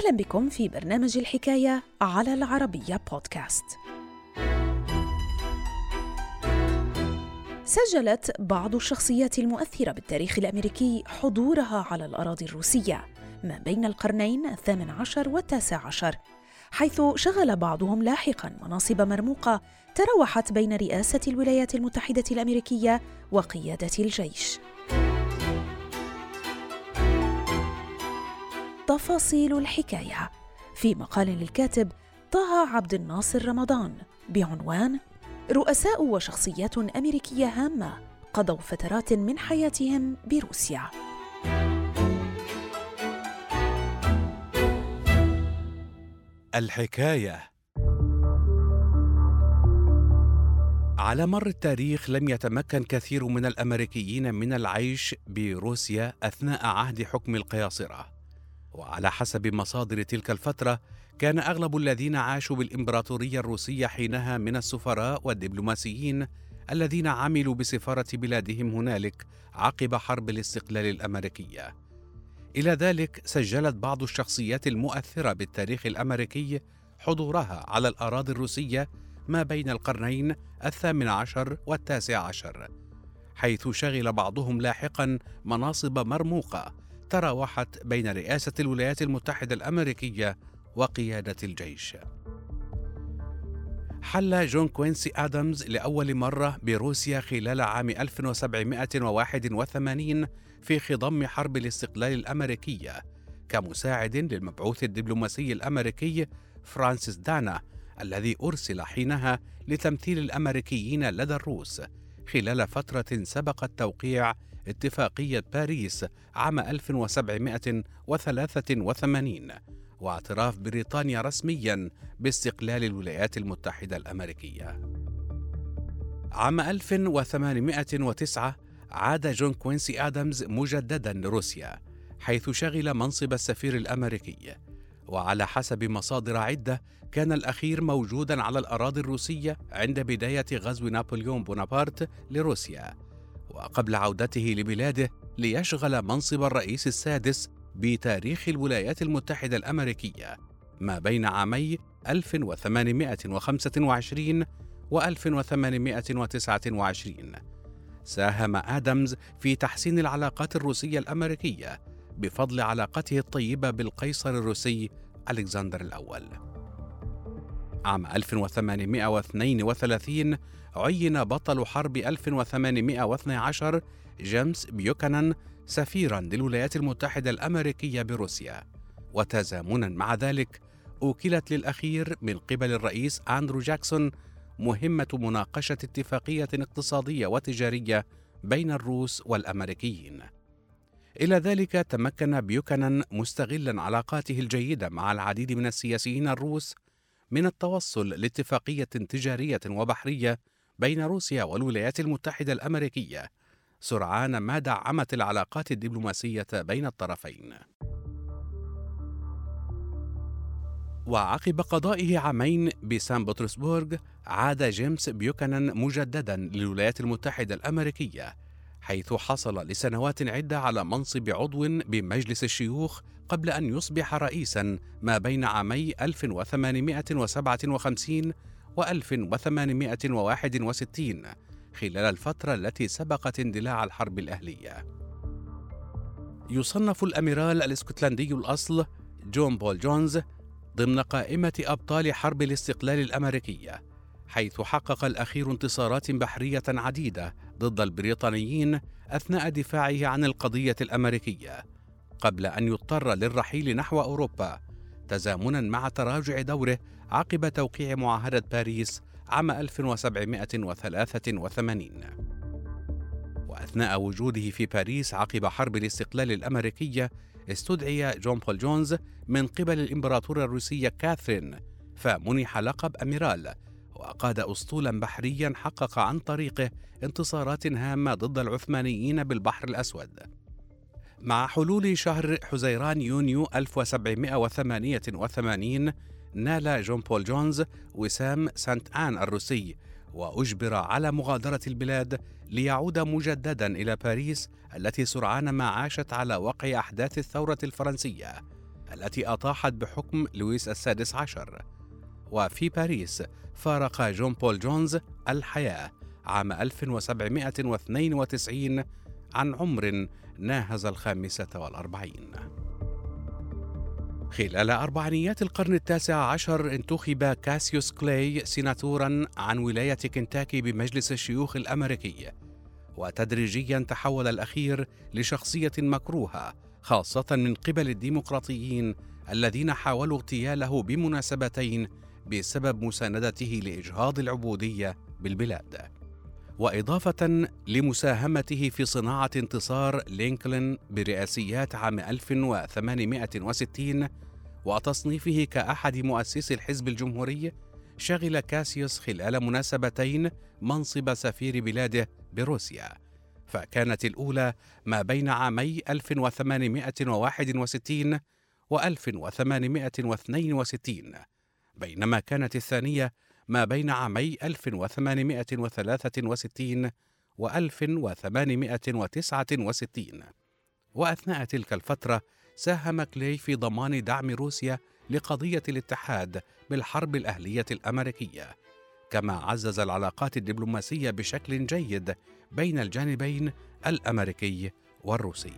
أهلا بكم في برنامج الحكاية على العربية بودكاست. سجلت بعض الشخصيات المؤثرة بالتاريخ الأمريكي حضورها على الأراضي الروسية ما بين القرنين الثامن عشر والتاسع عشر حيث شغل بعضهم لاحقا مناصب مرموقة تراوحت بين رئاسة الولايات المتحدة الأمريكية وقيادة الجيش. تفاصيل الحكاية. في مقال للكاتب طه عبد الناصر رمضان بعنوان رؤساء وشخصيات أمريكية هامة قضوا فترات من حياتهم بروسيا الحكاية. على مر التاريخ لم يتمكن كثير من الأمريكيين من العيش بروسيا أثناء عهد حكم القياصرة. وعلى حسب مصادر تلك الفترة كان أغلب الذين عاشوا بالإمبراطورية الروسية حينها من السفراء والدبلوماسيين الذين عملوا بسفارة بلادهم هنالك عقب حرب الاستقلال الأمريكية. إلى ذلك سجلت بعض الشخصيات المؤثرة بالتاريخ الأمريكي حضورها على الأراضي الروسية ما بين القرنين الثامن عشر والتاسع عشر، حيث شغل بعضهم لاحقا مناصب مرموقة تراوحت بين رئاسة الولايات المتحدة الأمريكية وقيادة الجيش. حل جون كوينسي آدمز لأول مرة بروسيا خلال عام 1781 في خضم حرب الاستقلال الأمريكية كمساعد للمبعوث الدبلوماسي الأمريكي فرانسيس دانا الذي أرسل حينها لتمثيل الأمريكيين لدى الروس خلال فترة سبقت توقيع اتفاقية باريس عام 1783 واعتراف بريطانيا رسميا باستقلال الولايات المتحدة الأمريكية. عام 1809 عاد جون كوينسي آدمز مجددا لروسيا حيث شغل منصب السفير الأمريكي وعلى حسب مصادر عدة كان الأخير موجودا على الأراضي الروسية عند بداية غزو نابليون بونابرت لروسيا وقبل عودته لبلاده ليشغل منصب الرئيس السادس بتاريخ الولايات المتحدة الأمريكية ما بين عامي 1825 و 1829 ساهم آدمز في تحسين العلاقات الروسية الأمريكية بفضل علاقته الطيبة بالقيصر الروسي ألكسندر الأول. عام 1832 عين بطل حرب 1812 جيمس بيوكانان سفيرا للولايات المتحدة الأمريكية بروسيا وتزامنا مع ذلك أوكلت للأخير من قبل الرئيس أندرو جاكسون مهمة مناقشة اتفاقية اقتصادية وتجارية بين الروس والأمريكيين. إلى ذلك تمكن بيوكانان مستغلا علاقاته الجيدة مع العديد من السياسيين الروس من التوصل لاتفاقية تجارية وبحرية بين روسيا والولايات المتحدة الأمريكية سرعان ما دعمت العلاقات الدبلوماسية بين الطرفين. وعقب قضائه عامين بسان بطرسبورغ عاد جيمس بيوكانان مجددا للولايات المتحدة الأمريكية حيث حصل لسنوات عدة على منصب عضو بمجلس الشيوخ قبل أن يصبح رئيسا ما بين عامي 1857 و 1861 خلال الفترة التي سبقت اندلاع الحرب الأهلية. يصنف الأميرال الإسكتلندي الأصل جون بول جونز ضمن قائمة أبطال حرب الاستقلال الأمريكية، حيث حقق الأخير انتصارات بحرية عديدة ضد البريطانيين أثناء دفاعه عن القضية الأمريكية، قبل أن يضطر للرحيل نحو أوروبا تزامنا مع تراجع دوره عقب توقيع معاهدة باريس عام 1783 وأثناء وجوده في باريس عقب حرب الاستقلال الأمريكية استدعي جون بول جونز من قبل الإمبراطورة الروسية كاثرين فمنح لقب أميرال وقاد أسطولا بحريا حقق عن طريقه انتصارات هامة ضد العثمانيين بالبحر الأسود. مع حلول شهر حزيران يونيو 1788 نال جون بول جونز وسام سانت آن الروسي وأجبر على مغادرة البلاد ليعود مجددا إلى باريس التي سرعان ما عاشت على وقع أحداث الثورة الفرنسية التي أطاحت بحكم لويس السادس عشر. وفي باريس فارق جون بول جونز الحياة عام 1792 عن عمر ناهز الخامسة والأربعين. خلال أربعينيات القرن التاسع عشر انتخب كاسيوس كلاي سيناتورا عن ولاية كنتاكي بمجلس الشيوخ الأمريكي وتدريجيا تحول الأخير لشخصية مكروهة خاصة من قبل الديمقراطيين الذين حاولوا اغتياله بمناسبتين بسبب مساندته لإجهاض العبودية بالبلاد. وإضافة لمساهمته في صناعة انتصار لينكولن برئاسيات عام 1860 وتصنيفه كأحد مؤسسي الحزب الجمهوري شغل كاسيوس خلال مناسبتين منصب سفير بلاده بروسيا. فكانت الأولى ما بين عامي 1861 و 1862 بينما كانت الثانية ما بين عامي 1863 و 1869 وأثناء تلك الفترة ساهم كلي في ضمان دعم روسيا لقضية الاتحاد بالحرب الأهلية الأمريكية. كما عزز العلاقات الدبلوماسية بشكل جيد بين الجانبين الأمريكي والروسي.